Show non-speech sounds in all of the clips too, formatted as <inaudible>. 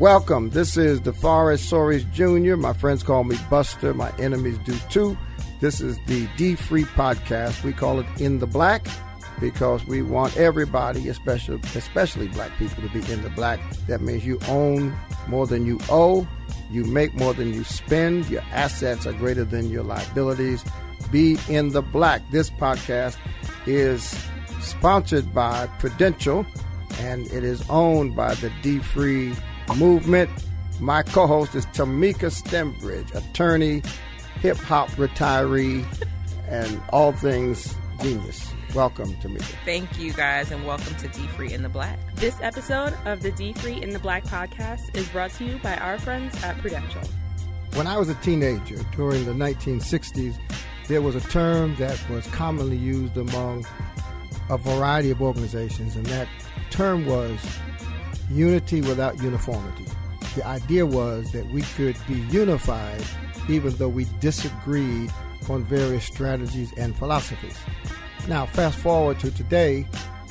Welcome. This is DeForest Soaries Jr. My friends call me Buster. My enemies do too. This is the D Free podcast. We call it In the Black because we want everybody, especially especially black people, to be in the black. That means you own more than you owe, you make more than you spend, your assets are greater than your liabilities. Be in the black. This podcast is sponsored by Prudential and it is owned by the D Free movement. My co host is Tamika Stembridge, attorney, hip hop retiree, <laughs> and all things genius. Welcome, Tamika. Thank you guys, and welcome to D Free in the Black. This episode of the D Free in the Black podcast is brought to you by our friends at Prudential. When I was a teenager during the 1960s, there was a term that was commonly used among a variety of organizations, and that term was unity without uniformity. The idea was that we could be unified even though we disagreed on various strategies and philosophies. Now, fast forward to today,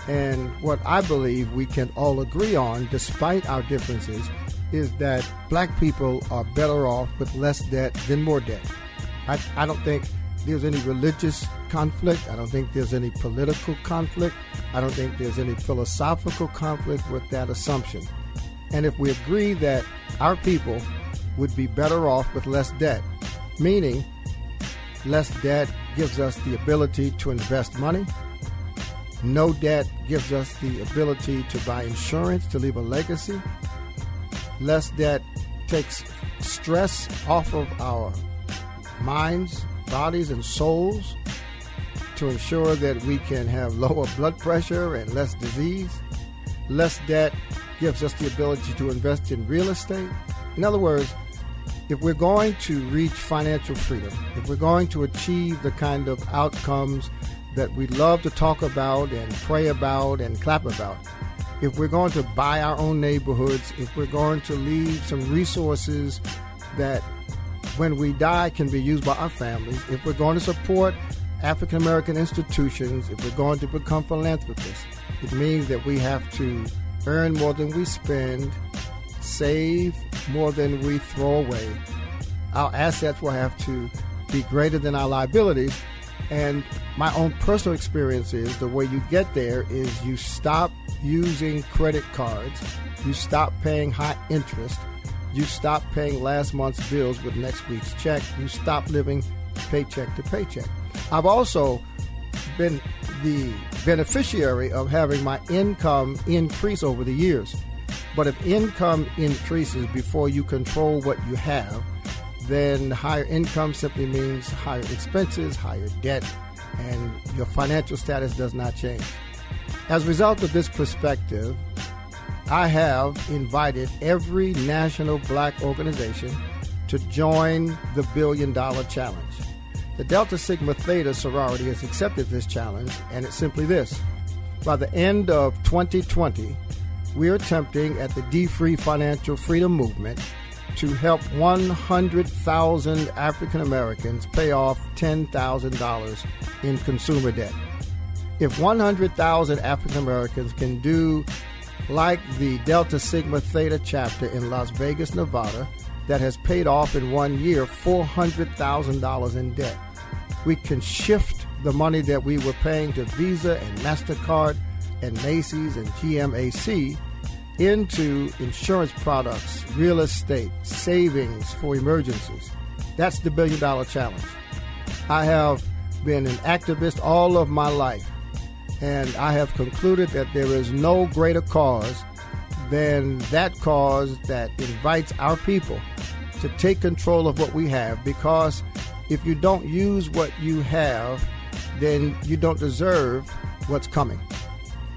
and what I believe we can all agree on, despite our differences, is that black people are better off with less debt than more debt. I, I don't think there's any religious conflict. I don't think there's any political conflict. I don't think there's any philosophical conflict with that assumption. And if we agree that our people would be better off with less debt, meaning less debt gives us the ability to invest money, no debt gives us the ability to buy insurance to leave a legacy, less debt takes stress off of our minds, bodies, and souls to ensure that we can have lower blood pressure and less disease. Less debt gives us the ability to invest in real estate. In other words, if we're going to reach financial freedom, if we're going to achieve the kind of outcomes that we love to talk about and pray about and clap about, if we're going to buy our own neighborhoods, if we're going to leave some resources that when we die can be used by our families, if we're going to support African American institutions, if we're going to become philanthropists, it means that we have to earn more than we spend, save more than we throw away. Our assets will have to be greater than our liabilities. And my own personal experience is the way you get there is you stop using credit cards, you stop paying high interest, you stop paying last month's bills with next week's check, you stop living paycheck to paycheck. I've also been the beneficiary of having my income increase over the years. But if income increases before you control what you have, then higher income simply means higher expenses, higher debt, and your financial status does not change. As a result of this perspective, I have invited every national black organization to join the Billion Dollar Challenge. The Delta Sigma Theta sorority has accepted this challenge, and it's simply this. By the end of 2020, we are attempting at the D Free Financial Freedom Movement to help 100,000 African Americans pay off $10,000 in consumer debt. If 100,000 African Americans can do like the Delta Sigma Theta chapter in Las Vegas, Nevada, that has paid off in one year $400,000 in debt, we can shift the money that we were paying to Visa and MasterCard and Macy's and GMAC into insurance products, real estate, savings for emergencies. That's the billion dollar challenge. I have been an activist all of my life, and I have concluded that there is no greater cause than that cause that invites our people to take control of what we have because if you don't use what you have, then you don't deserve what's coming.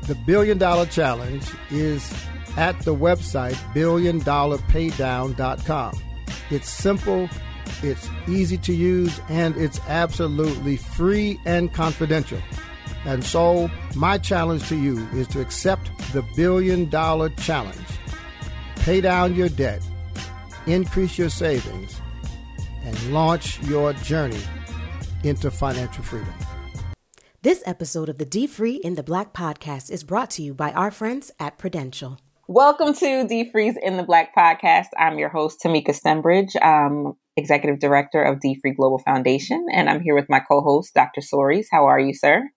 The Billion Dollar Challenge is at the website billiondollarpaydown.com. It's simple, it's easy to use, and it's absolutely free and confidential. And so, my challenge to you is to accept the Billion Dollar Challenge. Pay down your debt, increase your savings, and launch your journey into financial freedom. This episode of the D Free in the Black podcast is brought to you by our friends at Prudential. Welcome to D Defreeze in the Black podcast. I'm your host, Tamika Stembridge, um, Executive Director of Defree Global Foundation, and I'm here with my co-host, Dr. Soaries. How are you, sir?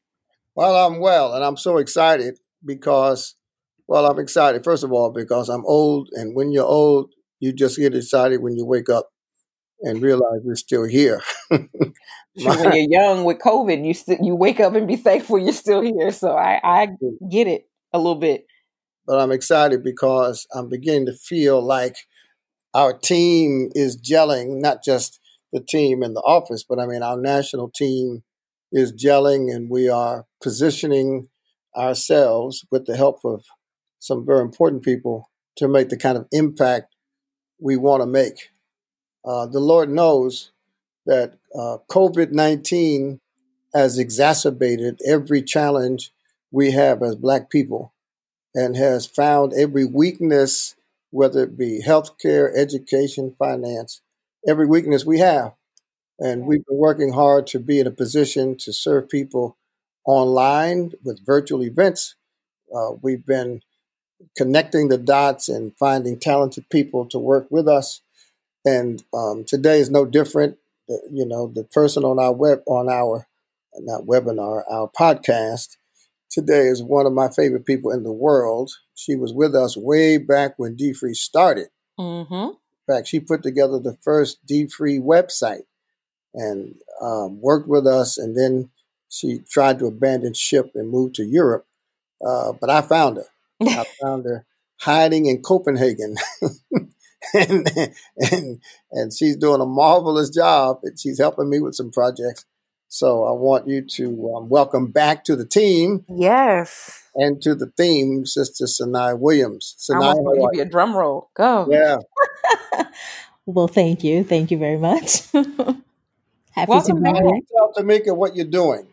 Well, I'm well, and I'm so excited because, well, I'm excited first of all because I'm old, and when you're old, you just get excited when you wake up and realize we're still here. <laughs> when you're young with COVID, you st- you wake up and be thankful you're still here. So I I get it a little bit. But I'm excited because I'm beginning to feel like our team is gelling, not just the team in the office, but I mean our national team is gelling and we are positioning ourselves with the help of some very important people to make the kind of impact we want to make. Uh, the Lord knows that uh, COVID 19 has exacerbated every challenge we have as Black people and has found every weakness, whether it be healthcare, education, finance, every weakness we have. And we've been working hard to be in a position to serve people online with virtual events. Uh, we've been connecting the dots and finding talented people to work with us. And um, today is no different. You know, the person on our web, on our not webinar, our podcast today is one of my favorite people in the world. She was with us way back when Defree started. Mm-hmm. In fact, she put together the first Defree website and um, worked with us, and then she tried to abandon ship and move to Europe. Uh, but I found her. I <laughs> found her hiding in Copenhagen. <laughs> and, and and she's doing a marvelous job. And she's helping me with some projects. So I want you to um, welcome back to the team. Yes. And to the theme, Sister Sonaya Williams. Sonaya, I want to give you a drum roll. Go. Yeah. <laughs> well, thank you. Thank you very much. <laughs> Happy welcome to be here. Tell Tamika what you're doing.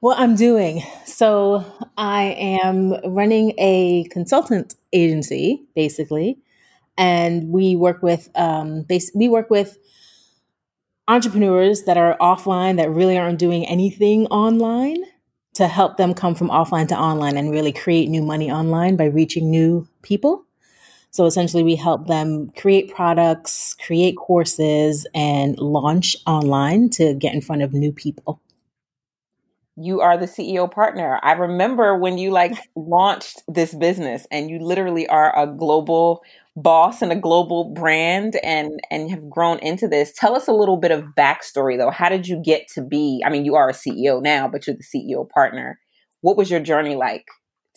What I'm doing. So I am running a consultant agency, basically, and we work with um, we work with entrepreneurs that are offline that really aren't doing anything online to help them come from offline to online and really create new money online by reaching new people. So essentially, we help them create products, create courses, and launch online to get in front of new people you are the CEO partner. I remember when you like <laughs> launched this business and you literally are a global boss and a global brand and and have grown into this. Tell us a little bit of backstory though. How did you get to be? I mean, you are a CEO now, but you're the CEO partner. What was your journey like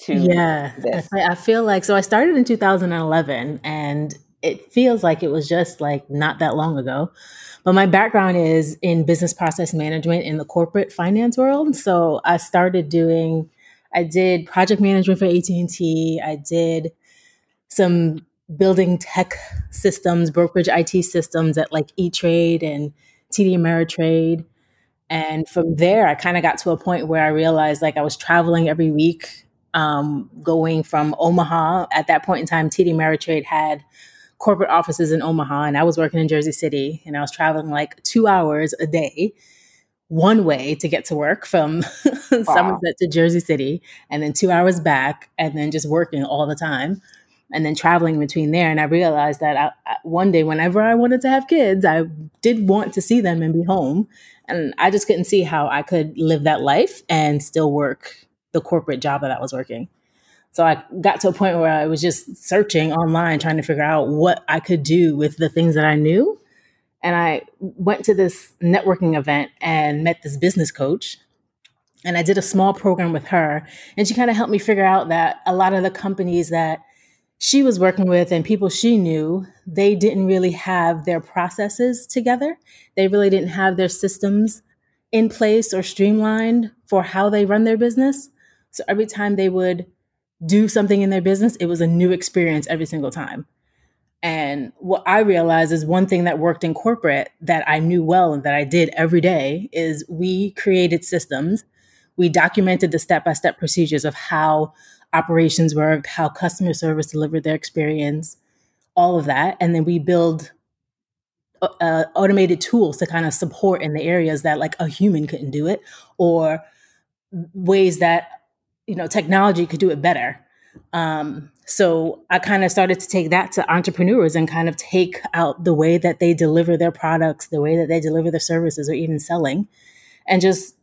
to Yeah. This? I feel like so I started in 2011 and it feels like it was just like not that long ago. But my background is in business process management in the corporate finance world. So I started doing, I did project management for AT&T. I did some building tech systems, brokerage IT systems at like E-Trade and TD Ameritrade. And from there, I kind of got to a point where I realized like I was traveling every week, um, going from Omaha. At that point in time, TD Ameritrade had corporate offices in Omaha and I was working in Jersey City and I was traveling like two hours a day one way to get to work from <laughs> wow. Somerset to Jersey City and then two hours back and then just working all the time and then traveling between there. And I realized that I, I, one day, whenever I wanted to have kids, I did want to see them and be home. And I just couldn't see how I could live that life and still work the corporate job that I was working. So I got to a point where I was just searching online, trying to figure out what I could do with the things that I knew. And I went to this networking event and met this business coach. And I did a small program with her. And she kind of helped me figure out that a lot of the companies that she was working with and people she knew, they didn't really have their processes together. They really didn't have their systems in place or streamlined for how they run their business. So every time they would do something in their business, it was a new experience every single time. And what I realized is one thing that worked in corporate that I knew well and that I did every day is we created systems. We documented the step by step procedures of how operations worked, how customer service delivered their experience, all of that. And then we build uh, uh automated tools to kind of support in the areas that like a human couldn't do it or ways that you know technology could do it better Um, so I kind of started to take that to entrepreneurs and kind of take out the way that they deliver their products, the way that they deliver their services, or even selling, and just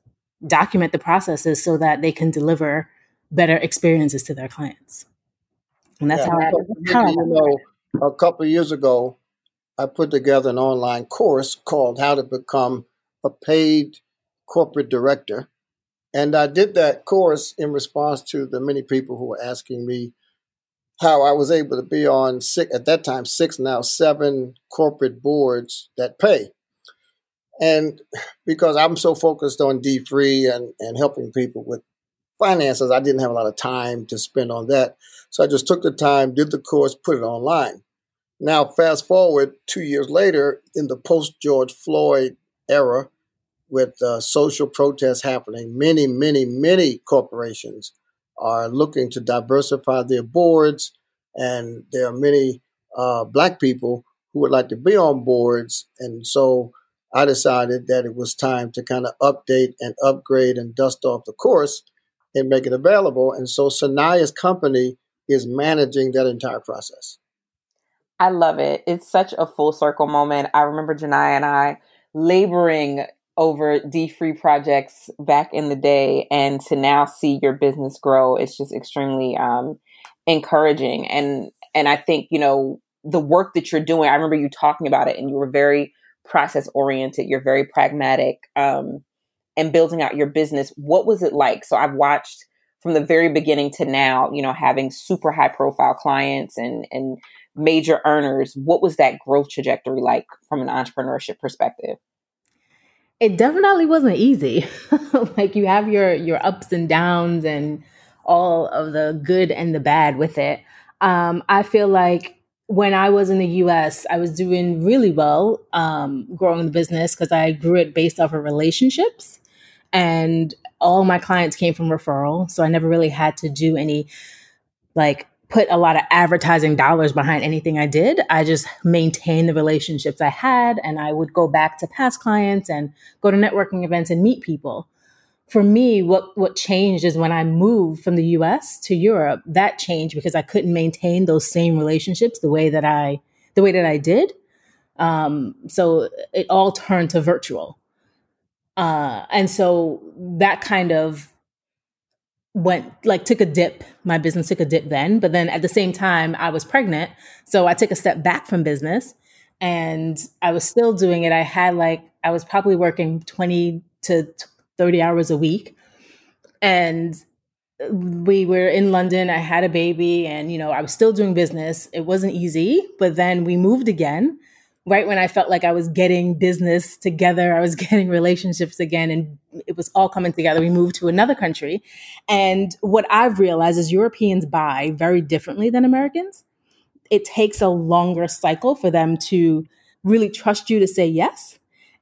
document the processes so that they can deliver better experiences to their clients. And that's yeah, how, I, <laughs> you know, a couple of years ago, I put together an online course called How to Become a Paid Corporate Director. And I did that course in response to the many people who were asking me how I was able to be on six, at that time, six, now seven corporate boards that pay. And because I'm so focused on D Free and, and helping people with finances, I didn't have a lot of time to spend on that. So I just took the time, did the course, put it online. Now, fast forward two years later, in the post George Floyd era, with uh, social protests happening, many, many, many corporations are looking to diversify their boards, and there are many uh, black people who would like to be on boards. And so I decided that it was time to kind of update and upgrade and dust off the course and make it available. And so Sonaya's company is managing that entire process. I love it. It's such a full circle moment. I remember Janiyah and I laboring over D free projects back in the day, and to now see your business grow, it's just extremely um, encouraging. And and I think you know the work that you're doing. I remember you talking about it, and you were very process oriented. You're very pragmatic, um, and building out your business. What was it like? So I've watched from the very beginning to now. You know, having super high profile clients and and major earners. What was that growth trajectory like from an entrepreneurship perspective? It definitely wasn't easy. <laughs> like you have your your ups and downs and all of the good and the bad with it. Um, I feel like when I was in the US, I was doing really well um, growing the business because I grew it based off of relationships. And all my clients came from referral. So I never really had to do any like put a lot of advertising dollars behind anything I did. I just maintained the relationships I had and I would go back to past clients and go to networking events and meet people. For me, what what changed is when I moved from the US to Europe, that changed because I couldn't maintain those same relationships the way that I the way that I did. Um, so it all turned to virtual. Uh, and so that kind of went like took a dip. My business took a dip then but then at the same time i was pregnant. So i took a step back from business and i was still doing it. I had like i was probably working 20 to 30 hours a week. And we were in london. I had a baby and you know i was still doing business. It wasn't easy but then we moved again right when I felt like I was getting business together, I was <laughs> getting relationships again, and it was all coming together. We moved to another country. And what I've realized is Europeans buy very differently than Americans. It takes a longer cycle for them to really trust you to say yes.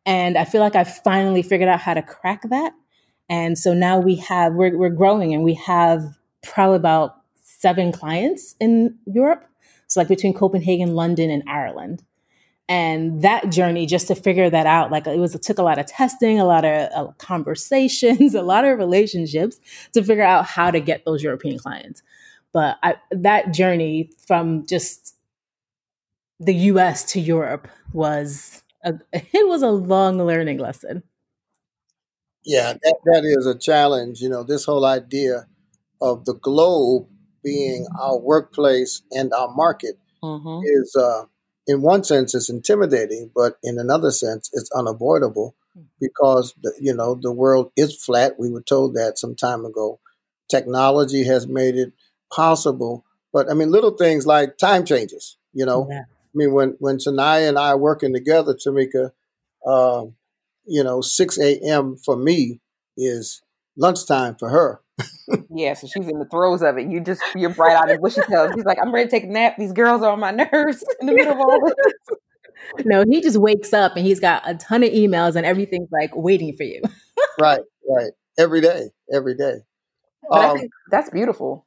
And I feel like I've finally figured out how to crack that. And so now we have, we're, we're growing and we have probably about seven clients in Europe. So, like between Copenhagen, London, and Ireland and that journey just to figure that out like it was it took a lot of testing a lot of uh, conversations <laughs> a lot of relationships to figure out how to get those european clients but I, that journey from just the us to europe was a, <laughs> it was a long learning lesson yeah that, that is a challenge you know this whole idea of the globe being our workplace and our market mm-hmm. is uh in one sense it's intimidating, but in another sense it's unavoidable hmm. because the, you know the world is flat. We were told that some time ago. Technology has made it possible, but I mean little things like time changes. You know, yeah. I mean when when Sonaya and I are working together, Tamika, uh, you know, six a.m. for me is lunchtime for her yeah, so she's in the throes of it. You just you're bright out of bushy tails. He's like, I'm ready to take a nap. These girls are on my nerves <laughs> in the middle of all this. No, he just wakes up and he's got a ton of emails and everything's like waiting for you. right, right. Every day, every day. Um, that's beautiful.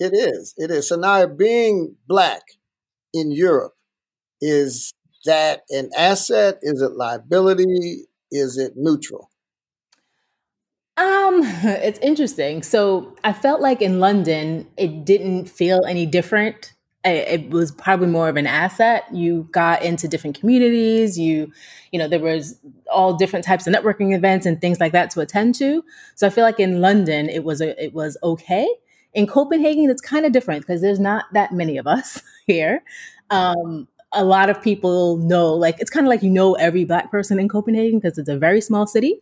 It is. It is. So now being black in Europe, is that an asset? Is it liability? Is it neutral? Um, <laughs> it's interesting. So I felt like in London, it didn't feel any different. It was probably more of an asset. You got into different communities. You, you know, there was all different types of networking events and things like that to attend to. So I feel like in London, it was a, it was okay. In Copenhagen, it's kind of different because there's not that many of us <laughs> here. Um, a lot of people know, like, it's kind of like you know every Black person in Copenhagen because it's a very small city.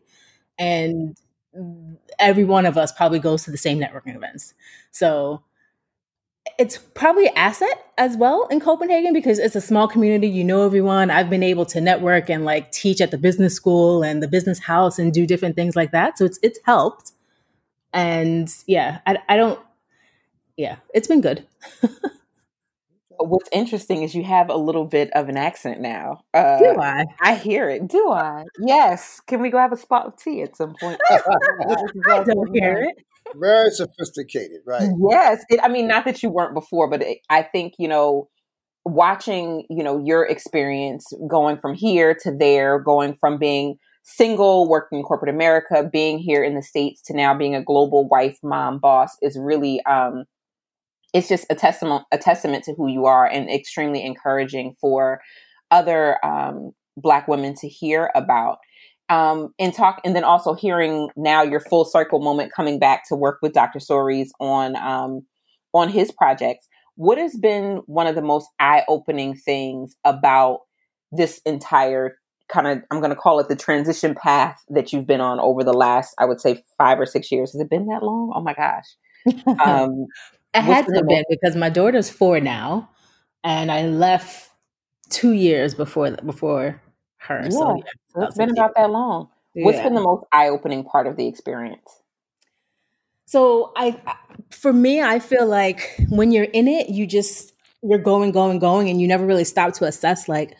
And every one of us probably goes to the same networking events. So it's probably asset as well in Copenhagen because it's a small community. You know everyone. I've been able to network and like teach at the business school and the business house and do different things like that. So it's it's helped. And yeah, I, I don't. Yeah, it's been good. <laughs> What's interesting is you have a little bit of an accent now. Uh, Do I? I hear it. Do I? Yes. Can we go have a spot of tea at some point? <laughs> I don't hear it. Very sophisticated, right? Yes. It, I mean, not that you weren't before, but it, I think you know, watching you know your experience going from here to there, going from being single, working in corporate America, being here in the states to now being a global wife, mom, boss is really. um it's just a testament a testament to who you are and extremely encouraging for other um, black women to hear about um, and talk and then also hearing now your full circle moment coming back to work with dr Soaries on um, on his projects. What has been one of the most eye-opening things about this entire kind of i'm going to call it the transition path that you've been on over the last i would say five or six years? Has it been that long? Oh my gosh. <laughs> Um, I had to have been because my daughter's four now, and I left two years before before her. Yeah, so, yeah, it's been about that long. What's been the most eye opening part of the experience? So I, for me, I feel like when you're in it, you just you're going, going, going, and you never really stop to assess like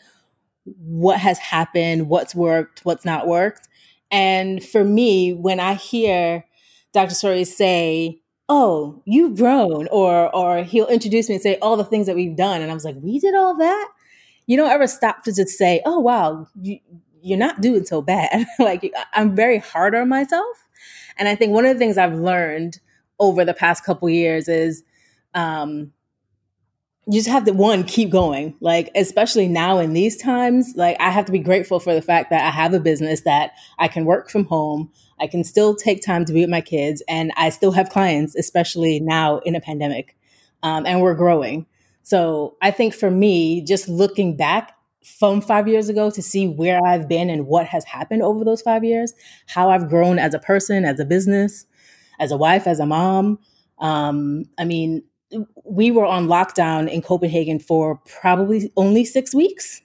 what has happened, what's worked, what's not worked. And for me, when I hear Dr. Soaries say, oh, you've grown, or or he'll introduce me and say all the things that we've done, and I was like, we did all that. You don't ever stop to just say, oh wow, you, you're not doing so bad. <laughs> like I'm very hard on myself, and I think one of the things I've learned over the past couple years is. Um, you just have to one keep going like especially now in these times like i have to be grateful for the fact that i have a business that i can work from home I can still take time to be with my kids, and I still have clients, especially now in a pandemic, um, and we're growing. So I think for me, just looking back from five years ago to see where I've been and what has happened over those five years, how I've grown as a person, as a business, as a wife, as a mom. Um, I mean, we were on lockdown in Copenhagen for probably only six weeks.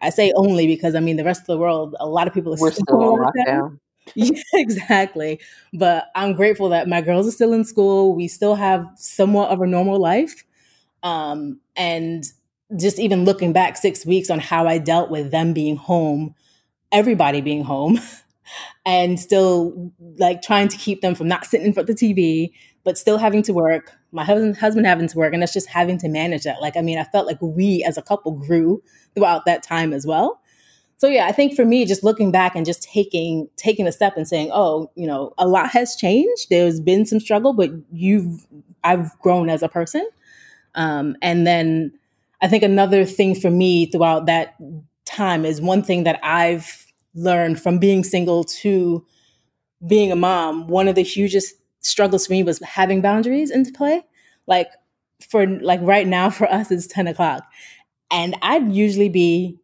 I say only because I mean the rest of the world, a lot of people are We're still, still on lockdown. lockdown. <laughs> Yeah, exactly. But I'm grateful that my girls are still in school. We still have somewhat of a normal life. Um, and just even looking back six weeks on how I dealt with them being home, everybody being home, <laughs> and still like trying to keep them from not sitting in front of the TV, but still having to work. My husband husband having to work, and that's just having to manage that. Like, I mean, I felt like we as a couple grew throughout that time as well so yeah i think for me just looking back and just taking taking a step and saying oh you know a lot has changed. There's been some struggle but you've i've grown as a person. Um, and then i think another thing for me throughout that time is one thing that i've learned from being single to being a mom one of the hugest struggles for me was having boundaries into play. Like for like right now <laughs> for us it's 10 o'clock. And i'd usually be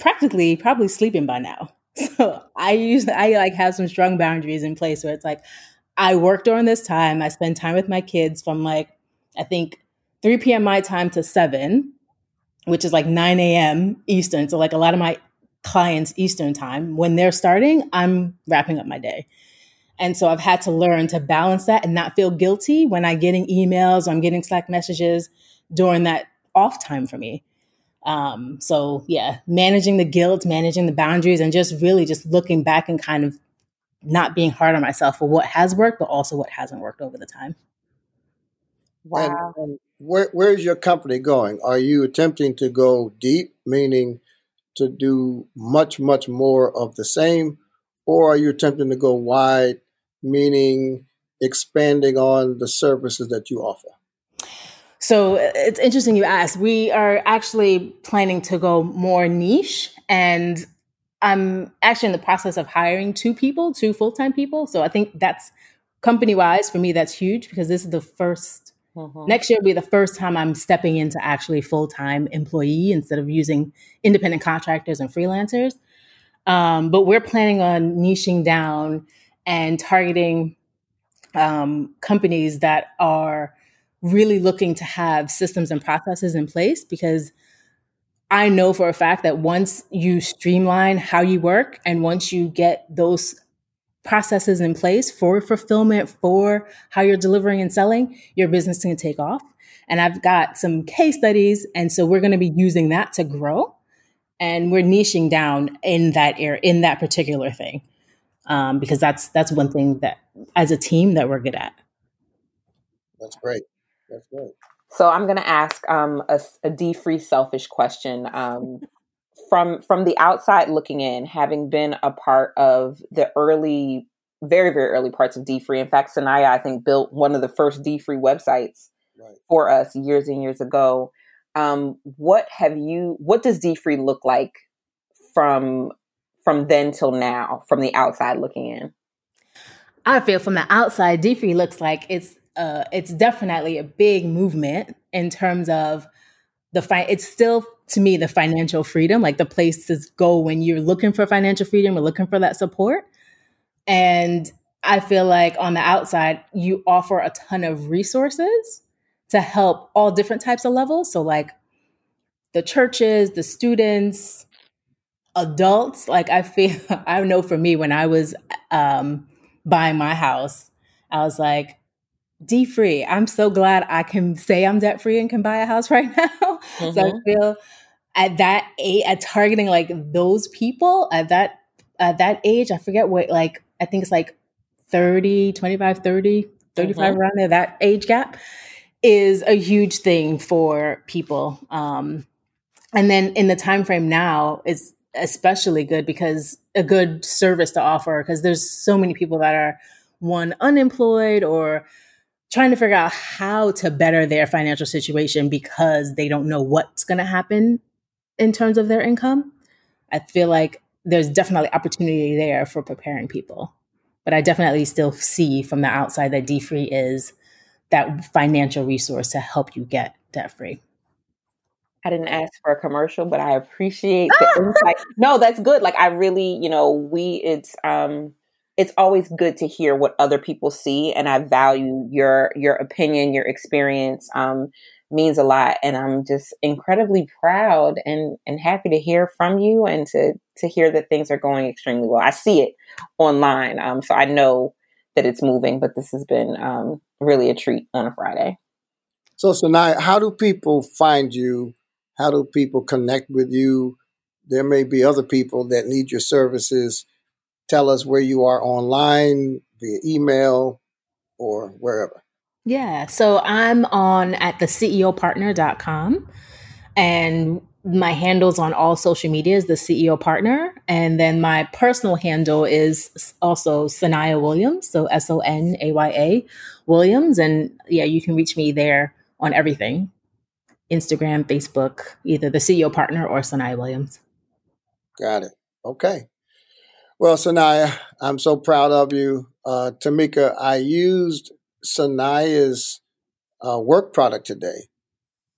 practically probably sleeping by now. <laughs> So I use I like have some strong boundaries in place where it's like I work during this time. I spend time with my kids from like I think 3 p.m. my time to 7, which is like 9 a.m. Eastern. So like a lot of my clients Eastern time, when they're starting, I'm wrapping up my day. And so I've had to learn to balance that and not feel guilty when I'm getting emails or I'm getting Slack messages during that off time for me. Um, so yeah, managing the guilt, managing the boundaries, and just really just looking back and kind of not being hard on myself for what has worked, but also what hasn't worked over the time. Wow. And, and where, where's your company going? Are you attempting to go deep, meaning to do much, much more of the same, or are you attempting to go wide meaning expanding on the services that you offer? So it's interesting you ask. We are actually planning to go more niche, and I'm actually in the process of hiring two people, two full time people. So I think that's company wise for me, that's huge because this is the 1st mm-hmm. Next year will be the first time I'm stepping into actually full time employee instead of using independent contractors and freelancers. Um, but we're planning on niching down and targeting um, companies that are really looking to have systems and processes in place because I know for a fact that once you streamline how you work and once you get those processes in place for fulfillment, for how you're delivering and selling, your business can take off. And I've got some case studies. And so we're going to be using that to grow. And we're niching down in that area, in that particular thing. Um, because that's that's one thing that as a team that we're good at. That's great. That's good. So I'm going to ask um, a, a D-free selfish question. Um, from from the outside looking in, having been a part of the early, very very early parts of D-free. In fact, Sonaya I think built one of the first D-free websites right. for us years and years ago. Um, what have you? What does D-free look like from from then till now, from the outside looking in? I feel from the outside, D-free looks like it's uh, it's definitely a big movement in terms of the fi- it's still to me the financial freedom like the places go when you're looking for financial freedom or looking for that support. And i feel like on the outside you offer a ton of resources to help all different types of levels. So like the churches the students adults like i feel <laughs> i know for me when i was um buying my house i was like D free. I'm so glad I can say I'm debt free and can buy a house <laughs> right now. Mm-hmm. So I mm-hmm. feel at that age, at targeting like those people at that at that age, I forget what like I think it's like 30, 25, 30, 35 mm-hmm. around there, that age gap is a huge thing for people. Um, and then in the time frame now is especially good because a good service to offer because there's so many people that are one unemployed or trying to figure out how to better their financial situation because they don't know what's going to happen in terms of their income. I feel like there's definitely opportunity there for preparing people. But I definitely still see from the outside that D free is that financial resource to help you get debt free. I didn't ask for a commercial, but I appreciate the insight. No, that's good. Like I really, you know, we it's um it's always good to hear what other people see and i value your your opinion your experience um, means a lot and i'm just incredibly proud and and happy to hear from you and to to hear that things are going extremely well. I see it online um, so i know that it's moving but this has been um, really a treat on a friday. So tonight how do people find you? How do people connect with you? There may be other people that need your services tell us where you are online via email or wherever. Yeah. So I'm on at the CEOpartner.com and my handles on all social media is the CEO partner. And then my personal handle is also Sonaya Williams. So S O N A Y A Williams. And yeah, you can reach me there on everything Instagram, Facebook, either the CEO partner or Sonaya Williams. Got it. Okay. Well, Sonaya, I'm so proud of you. Uh, Tamika, I used Sonaya's uh, work product today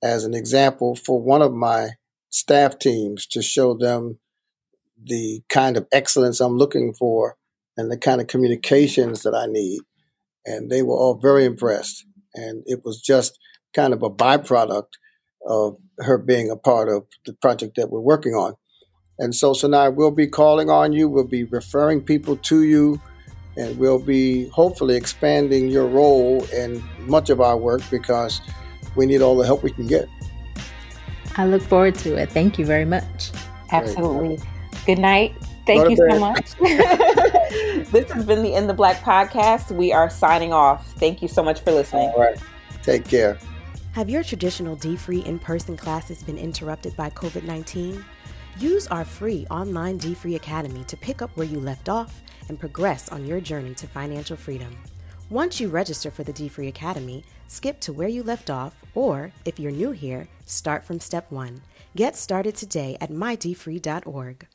as an example for one of my staff teams to show them the kind of excellence I'm looking for and the kind of communications that I need. And they were all very impressed. And it was just kind of a byproduct of her being a part of the project that we're working on. And so tonight we'll be calling on you, we'll be referring people to you, and we'll be hopefully expanding your role in much of our work because we need all the help we can get. I look forward to it. Thank you very much. Absolutely. Good night. Thank you so much. <laughs> <laughs> this has been the In the Black podcast. We are signing off. Thank you so much for listening. All right. Take care. Have your traditional D free in person classes been interrupted by COVID 19? Use our free online D Free Academy to pick up where you left off and progress on your journey to financial freedom. Once you register for the D Free Academy, skip to where you left off, or if you're new here, start from step one. Get started today at mydfree.org.